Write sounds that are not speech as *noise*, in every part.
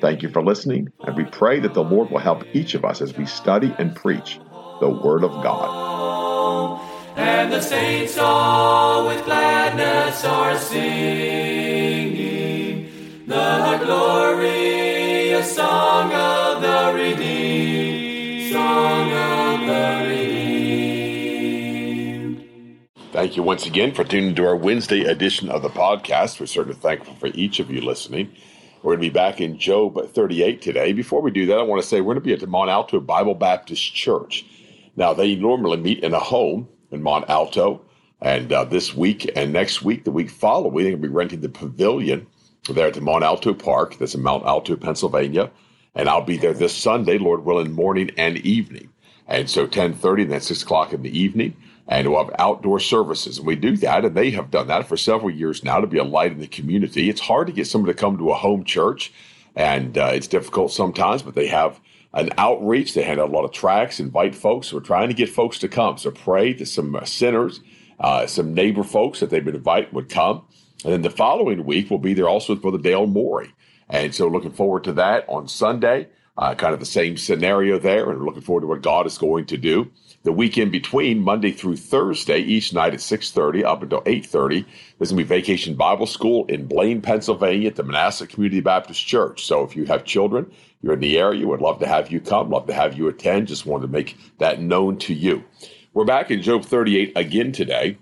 Thank you for listening, and we pray that the Lord will help each of us as we study and preach the Word of God. And the saints all with gladness are singing the glorious song of the redeemed, song of the redeemed. Thank you once again for tuning to our Wednesday edition of the podcast. We're certainly thankful for each of you listening. We're going to be back in Job 38 today. Before we do that, I want to say we're going to be at the Mont Alto Bible Baptist Church. Now, they normally meet in a home in Mont Alto, and uh, this week and next week, the week following, they're going to be renting the pavilion there at the Mont Alto Park. That's in Mount Alto, Pennsylvania. And I'll be there this Sunday, Lord willing, morning and evening. And so 1030 and then 6 o'clock in the evening and we'll have outdoor services. And we do that, and they have done that for several years now to be a light in the community. It's hard to get someone to come to a home church, and uh, it's difficult sometimes, but they have an outreach. They hand out a lot of tracts, invite folks. We're trying to get folks to come. So pray that some uh, sinners, uh, some neighbor folks that they've been invited would come. And then the following week, we'll be there also with Brother Dale Morey. And so looking forward to that on Sunday. Uh, kind of the same scenario there, and we're looking forward to what God is going to do. The week in between, Monday through Thursday, each night at 6.30 up until 8.30, there's going to be Vacation Bible School in Blain, Pennsylvania at the Manassas Community Baptist Church. So if you have children, you're in the area, would love to have you come, love to have you attend. Just wanted to make that known to you. We're back in Job 38 again today.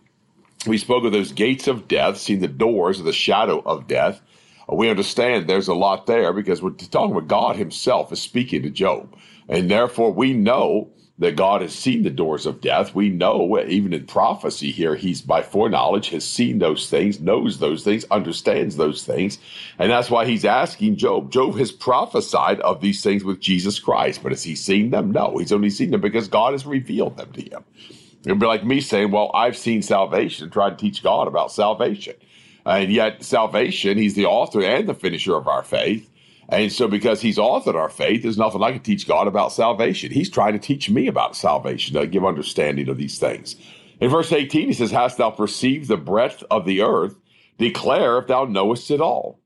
We spoke of those gates of death, seeing the doors of the shadow of death we understand there's a lot there because we're talking about God Himself is speaking to Job. And therefore, we know that God has seen the doors of death. We know, even in prophecy here, He's by foreknowledge has seen those things, knows those things, understands those things. And that's why He's asking Job. Job has prophesied of these things with Jesus Christ, but has He seen them? No, He's only seen them because God has revealed them to Him. It'd be like me saying, Well, I've seen salvation, tried to teach God about salvation. And yet, salvation, he's the author and the finisher of our faith. And so, because he's authored our faith, there's nothing I can teach God about salvation. He's trying to teach me about salvation, to give understanding of these things. In verse 18, he says, Hast thou perceived the breadth of the earth? Declare if thou knowest it all.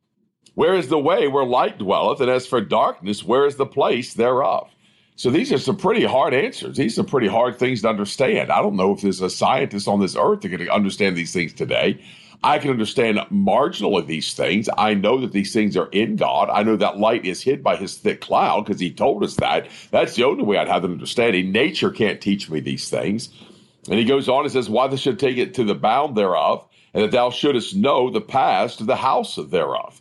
Where is the way where light dwelleth? And as for darkness, where is the place thereof? So these are some pretty hard answers. These are pretty hard things to understand. I don't know if there's a scientist on this earth that can understand these things today. I can understand marginal of these things. I know that these things are in God. I know that light is hid by his thick cloud because he told us that. That's the only way I'd have an understanding. Nature can't teach me these things. And he goes on and says, Why thou should take it to the bound thereof, and that thou shouldest know the past of the house thereof.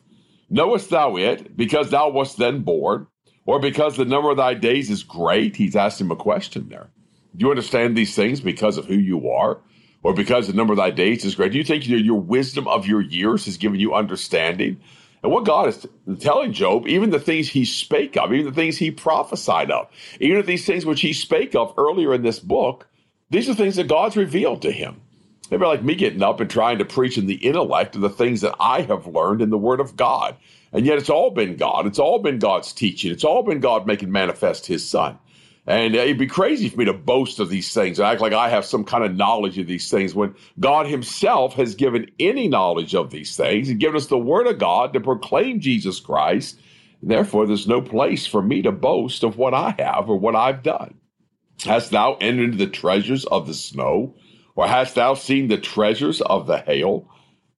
Knowest thou it, because thou wast then born, or because the number of thy days is great? He's asking him a question there. Do you understand these things because of who you are? Or because the number of thy days is great? Do you think your wisdom of your years has given you understanding? And what God is telling Job, even the things he spake of, even the things he prophesied of, even these things which he spake of earlier in this book, these are things that God's revealed to him. They're like me getting up and trying to preach in the intellect of the things that I have learned in the Word of God. And yet it's all been God. It's all been God's teaching. It's all been God making manifest his Son. And uh, it'd be crazy for me to boast of these things and act like I have some kind of knowledge of these things when God Himself has given any knowledge of these things and given us the Word of God to proclaim Jesus Christ. Therefore, there's no place for me to boast of what I have or what I've done. Hast thou entered the treasures of the snow? Or hast thou seen the treasures of the hail?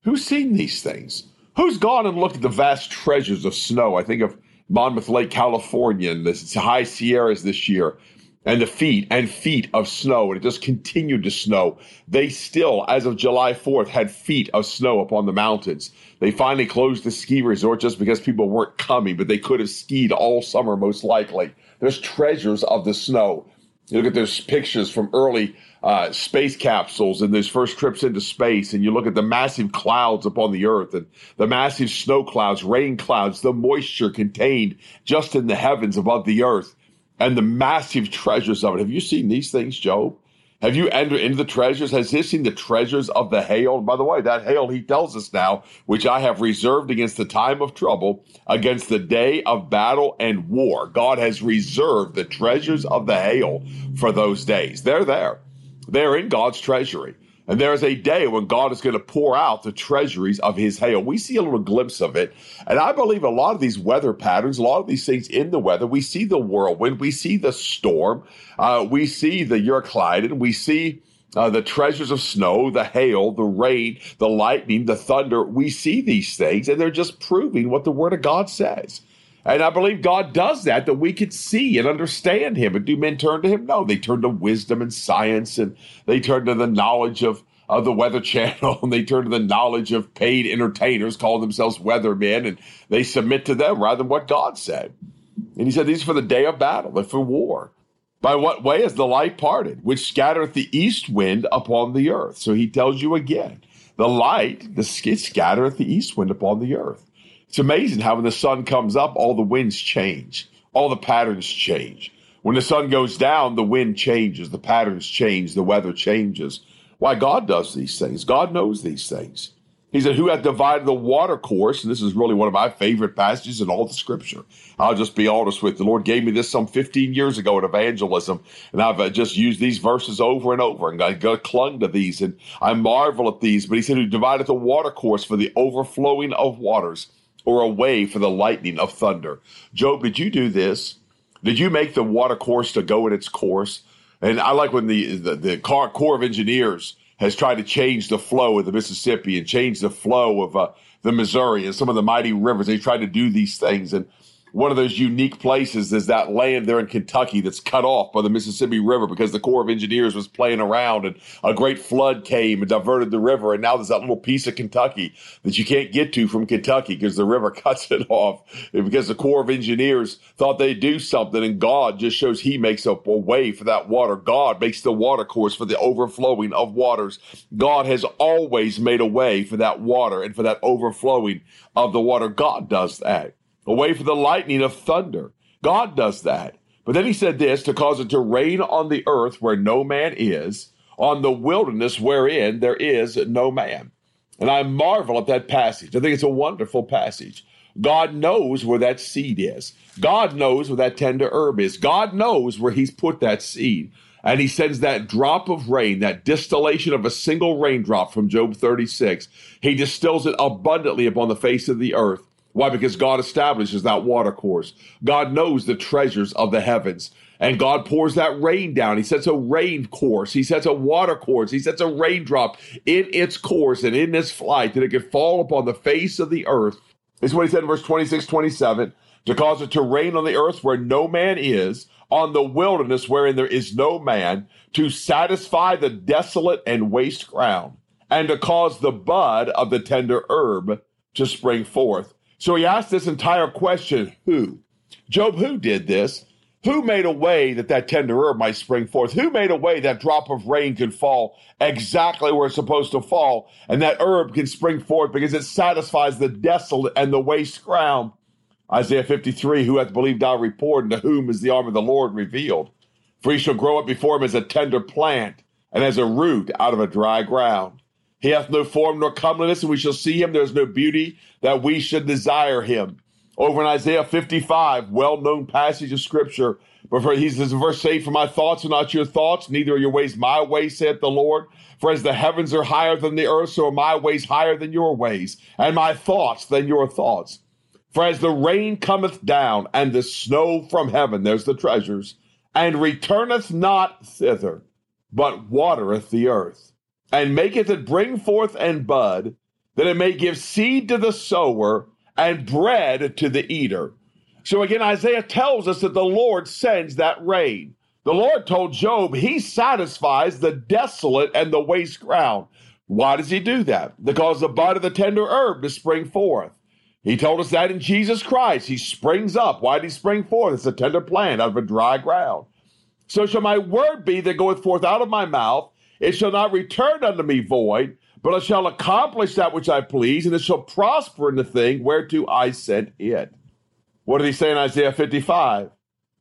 Who's seen these things? Who's gone and looked at the vast treasures of snow? I think of Mammoth Lake, California, and the high Sierras this year, and the feet and feet of snow, and it just continued to snow. They still, as of July 4th, had feet of snow upon the mountains. They finally closed the ski resort just because people weren't coming, but they could have skied all summer, most likely. There's treasures of the snow. You look at those pictures from early uh, space capsules and those first trips into space, and you look at the massive clouds upon the earth and the massive snow clouds, rain clouds, the moisture contained just in the heavens above the earth, and the massive treasures of it. Have you seen these things, Job? Have you entered into the treasures? Has he seen the treasures of the hail? By the way, that hail he tells us now, which I have reserved against the time of trouble, against the day of battle and war. God has reserved the treasures of the hail for those days. They're there. They're in God's treasury. And there's a day when God is going to pour out the treasuries of his hail. We see a little glimpse of it. And I believe a lot of these weather patterns, a lot of these things in the weather, we see the whirlwind, we see the storm, uh, we see the Euroclydon, we see uh, the treasures of snow, the hail, the rain, the lightning, the thunder. We see these things, and they're just proving what the Word of God says. And I believe God does that, that we could see and understand Him. And do men turn to Him? No, they turn to wisdom and science, and they turn to the knowledge of, of the Weather *laughs* Channel, and they turn to the knowledge of paid entertainers, call themselves weathermen, and they submit to them rather than what God said. And He said, These are for the day of battle, they're for war. By what way is the light parted, which scattereth the east wind upon the earth? So He tells you again, the light, the scattereth the east wind upon the earth. It's amazing how when the sun comes up, all the winds change, all the patterns change. When the sun goes down, the wind changes, the patterns change, the weather changes. Why God does these things? God knows these things. He said, Who hath divided the water course? And this is really one of my favorite passages in all the scripture. I'll just be honest with you. The Lord gave me this some 15 years ago in evangelism, and I've uh, just used these verses over and over, and I clung to these, and I marvel at these. But he said, Who divided the water course for the overflowing of waters or a way for the lightning of thunder. Job, did you do this? Did you make the water course to go in its course? And I like when the, the, the Corps of Engineers has tried to change the flow of the Mississippi and change the flow of uh, the Missouri and some of the mighty rivers. They tried to do these things. And one of those unique places is that land there in Kentucky that's cut off by the Mississippi River because the Corps of Engineers was playing around and a great flood came and diverted the river. And now there's that little piece of Kentucky that you can't get to from Kentucky because the river *laughs* cuts it off. Because the Corps of Engineers thought they'd do something and God just shows he makes a, a way for that water. God makes the water course for the overflowing of waters. God has always made a way for that water and for that overflowing of the water. God does that a way for the lightning of thunder. God does that. But then he said this to cause it to rain on the earth where no man is, on the wilderness wherein there is no man. And I marvel at that passage. I think it's a wonderful passage. God knows where that seed is. God knows where that tender herb is. God knows where He's put that seed. And He sends that drop of rain, that distillation of a single raindrop from Job 36. He distills it abundantly upon the face of the earth. Why? Because God establishes that water course. God knows the treasures of the heavens. And God pours that rain down. He sets a rain course. He sets a water course. He sets a raindrop in its course and in its flight that it could fall upon the face of the earth. This is what he said in verse 26, 27 to cause it to rain on the earth where no man is, on the wilderness wherein there is no man, to satisfy the desolate and waste ground, and to cause the bud of the tender herb to spring forth. So he asked this entire question who? Job, who did this? Who made a way that that tender herb might spring forth? Who made a way that drop of rain could fall exactly where it's supposed to fall and that herb can spring forth because it satisfies the desolate and the waste ground? Isaiah 53, who hath believed our report, and to whom is the arm of the Lord revealed? For he shall grow up before him as a tender plant and as a root out of a dry ground. He hath no form nor comeliness, and we shall see him. There is no beauty that we should desire him. Over in Isaiah 55, well known passage of scripture, but for, he's this verse 8, For my thoughts are not your thoughts, neither are your ways my ways, saith the Lord. For as the heavens are higher than the earth, so are my ways higher than your ways, and my thoughts than your thoughts. For as the rain cometh down, and the snow from heaven, there's the treasures, and returneth not thither, but watereth the earth and maketh it bring forth and bud, that it may give seed to the sower and bread to the eater. So again, Isaiah tells us that the Lord sends that rain. The Lord told Job he satisfies the desolate and the waste ground. Why does he do that? Because the bud of the tender herb to spring forth. He told us that in Jesus Christ. He springs up. Why did he spring forth? It's a tender plant out of a dry ground. So shall my word be that goeth forth out of my mouth. It shall not return unto me void, but it shall accomplish that which I please, and it shall prosper in the thing whereto I sent it. What did he say in Isaiah 55?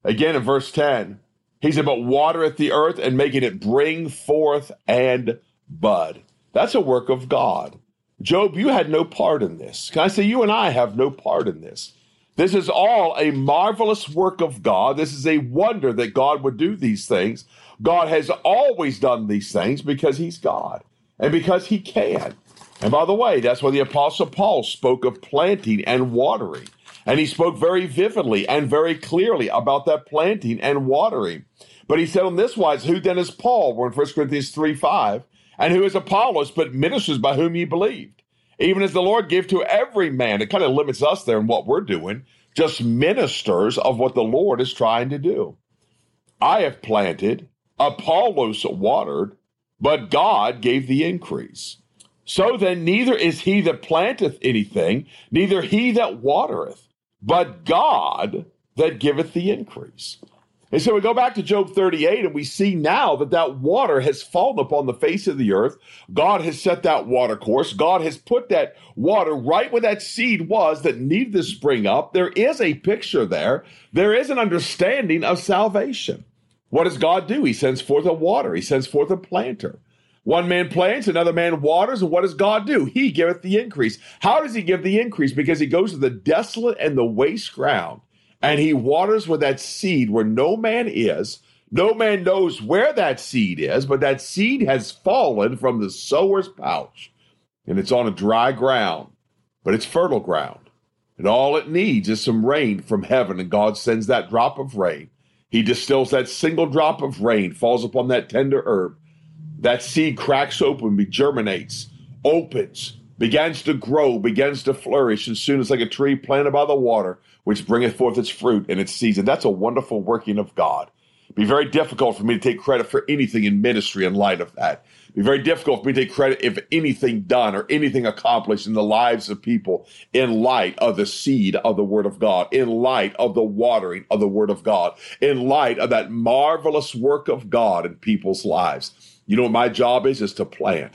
Again in verse 10. He said, But watereth the earth and making it bring forth and bud. That's a work of God. Job, you had no part in this. Can I say you and I have no part in this? This is all a marvelous work of God. This is a wonder that God would do these things. God has always done these things because He's God and because He can. And by the way, that's why the Apostle Paul spoke of planting and watering. And he spoke very vividly and very clearly about that planting and watering. But he said on this wise, Who then is Paul? We're in 1 Corinthians 3 5. And who is Apollos, but ministers by whom ye believed? Even as the Lord gave to every man. It kind of limits us there in what we're doing, just ministers of what the Lord is trying to do. I have planted, Apollos watered, but God gave the increase. So then, neither is he that planteth anything, neither he that watereth, but God that giveth the increase. And so we go back to Job 38 and we see now that that water has fallen upon the face of the earth. God has set that water course. God has put that water right where that seed was that needed to spring up. There is a picture there. There is an understanding of salvation. What does God do? He sends forth a water. He sends forth a planter. One man plants, another man waters, and what does God do? He giveth the increase. How does he give the increase? Because he goes to the desolate and the waste ground and he waters with that seed where no man is. No man knows where that seed is, but that seed has fallen from the sower's pouch and it's on a dry ground, but it's fertile ground. And all it needs is some rain from heaven, and God sends that drop of rain. He distills that single drop of rain, falls upon that tender herb. That seed cracks open, germinates, opens, begins to grow, begins to flourish, and soon it's like a tree planted by the water, which bringeth forth its fruit in its season. That's a wonderful working of God. It'd be very difficult for me to take credit for anything in ministry in light of that. Be very difficult for me to take credit if anything done or anything accomplished in the lives of people in light of the seed of the Word of God, in light of the watering of the Word of God, in light of that marvelous work of God in people's lives. You know what my job is? Is to plant.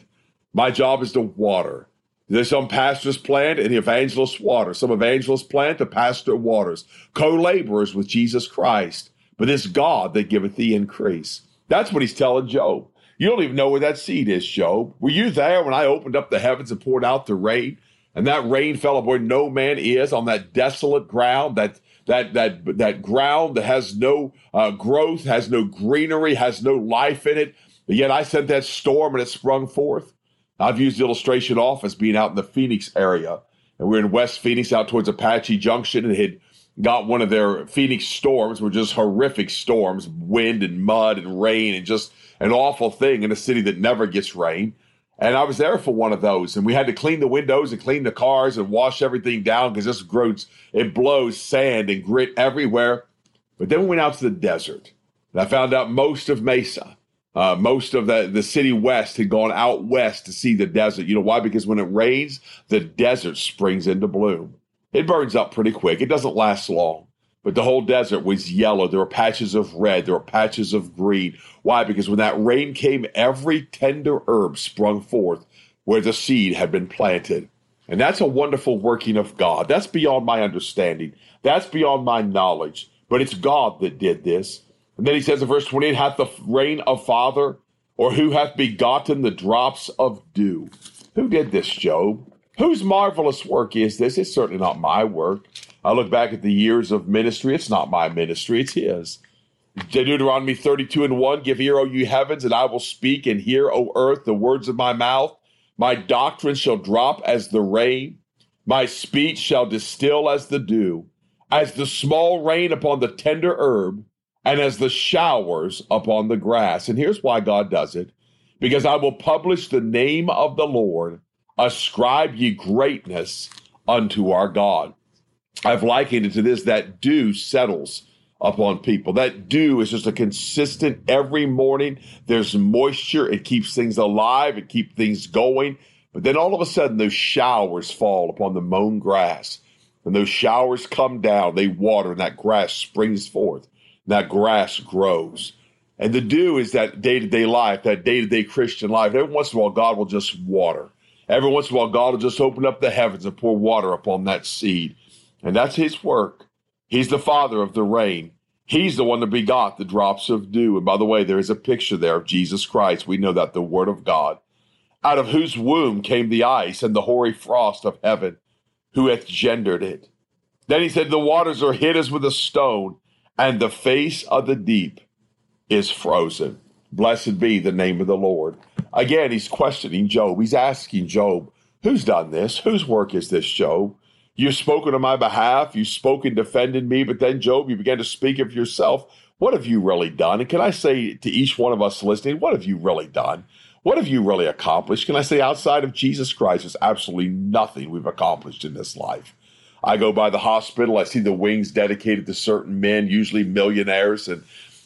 My job is to water. There's some pastors plant and the evangelists water. Some evangelists plant, the pastor waters. Co-laborers with Jesus Christ. But it's God that giveth the increase. That's what he's telling Job. You don't even know where that seed is, Job. Were you there when I opened up the heavens and poured out the rain? And that rain fell where no man is on that desolate ground, that that that that ground that has no uh, growth, has no greenery, has no life in it. But yet I sent that storm and it sprung forth. I've used the illustration off as being out in the Phoenix area. And we are in West Phoenix out towards Apache Junction and had got one of their Phoenix storms, were just horrific storms, wind and mud and rain and just an awful thing in a city that never gets rain. And I was there for one of those, and we had to clean the windows and clean the cars and wash everything down because this grows, it blows sand and grit everywhere. But then we went out to the desert, and I found out most of Mesa uh, most of the, the city west had gone out west to see the desert. You know why? Because when it rains, the desert springs into bloom. It burns up pretty quick. It doesn't last long. But the whole desert was yellow. There were patches of red. There were patches of green. Why? Because when that rain came, every tender herb sprung forth where the seed had been planted. And that's a wonderful working of God. That's beyond my understanding. That's beyond my knowledge. But it's God that did this. And then he says in verse 28, hath the rain of father, or who hath begotten the drops of dew? Who did this, Job? Whose marvelous work is this? It's certainly not my work. I look back at the years of ministry. It's not my ministry, it's his. Deuteronomy 32 and 1 Give ear, O you heavens, and I will speak, and hear, O earth, the words of my mouth. My doctrine shall drop as the rain, my speech shall distill as the dew, as the small rain upon the tender herb and as the showers upon the grass. And here's why God does it because I will publish the name of the Lord, ascribe ye greatness unto our God. I've likened it to this that dew settles upon people. That dew is just a consistent every morning. There's moisture, it keeps things alive, it keeps things going. But then all of a sudden, those showers fall upon the mown grass. And those showers come down, they water, and that grass springs forth that grass grows. And the dew is that day to day life, that day to day Christian life. Every once in a while, God will just water. Every once in a while, God will just open up the heavens and pour water upon that seed. And that's His work. He's the Father of the rain. He's the one that begot the drops of dew. And by the way, there is a picture there of Jesus Christ. We know that the Word of God, out of whose womb came the ice and the hoary frost of heaven, who hath gendered it. Then he said, The waters are hid as with a stone, and the face of the deep is frozen. Blessed be the name of the Lord. Again, he's questioning Job. He's asking Job, Who's done this? Whose work is this, Job? You've spoken on my behalf. You've spoken, defended me. But then, Job, you began to speak of yourself. What have you really done? And can I say to each one of us listening, what have you really done? What have you really accomplished? Can I say, outside of Jesus Christ, there's absolutely nothing we've accomplished in this life. I go by the hospital, I see the wings dedicated to certain men, usually millionaires and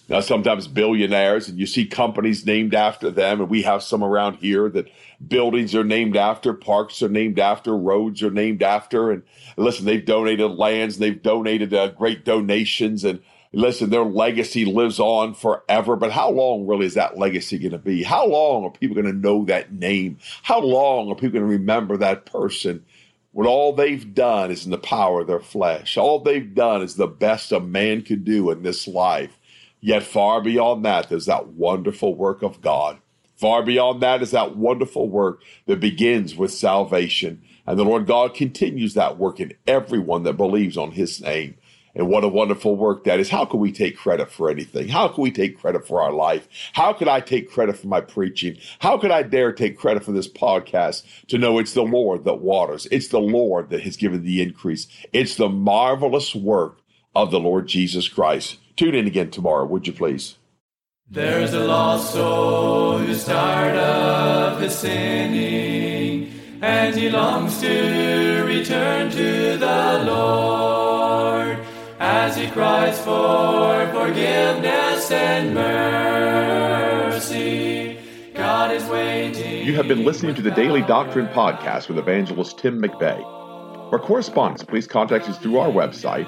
uh, sometimes billionaires, and you see companies named after them. And we have some around here that buildings are named after, parks are named after, roads are named after. And listen, they've donated lands, they've donated uh, great donations, and listen, their legacy lives on forever. But how long really is that legacy going to be? How long are people going to know that name? How long are people going to remember that person? When all they've done is in the power of their flesh, all they've done is the best a man could do in this life. Yet far beyond that, there's that wonderful work of God. Far beyond that is that wonderful work that begins with salvation. And the Lord God continues that work in everyone that believes on his name. And what a wonderful work that is. How can we take credit for anything? How can we take credit for our life? How could I take credit for my preaching? How could I dare take credit for this podcast to know it's the Lord that waters? It's the Lord that has given the increase. It's the marvelous work of the Lord Jesus Christ. Tune in again tomorrow, would you please? There's a lost soul who's tired of his sinning, and he longs to return to the Lord as he cries for forgiveness and mercy. God is waiting. You have been listening to the Daily Doctrine Podcast with evangelist Tim McVeigh. For correspondence, please contact us through our website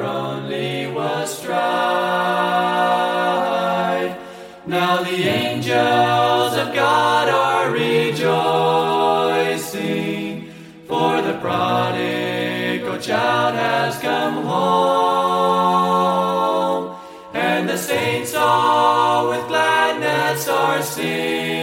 Home,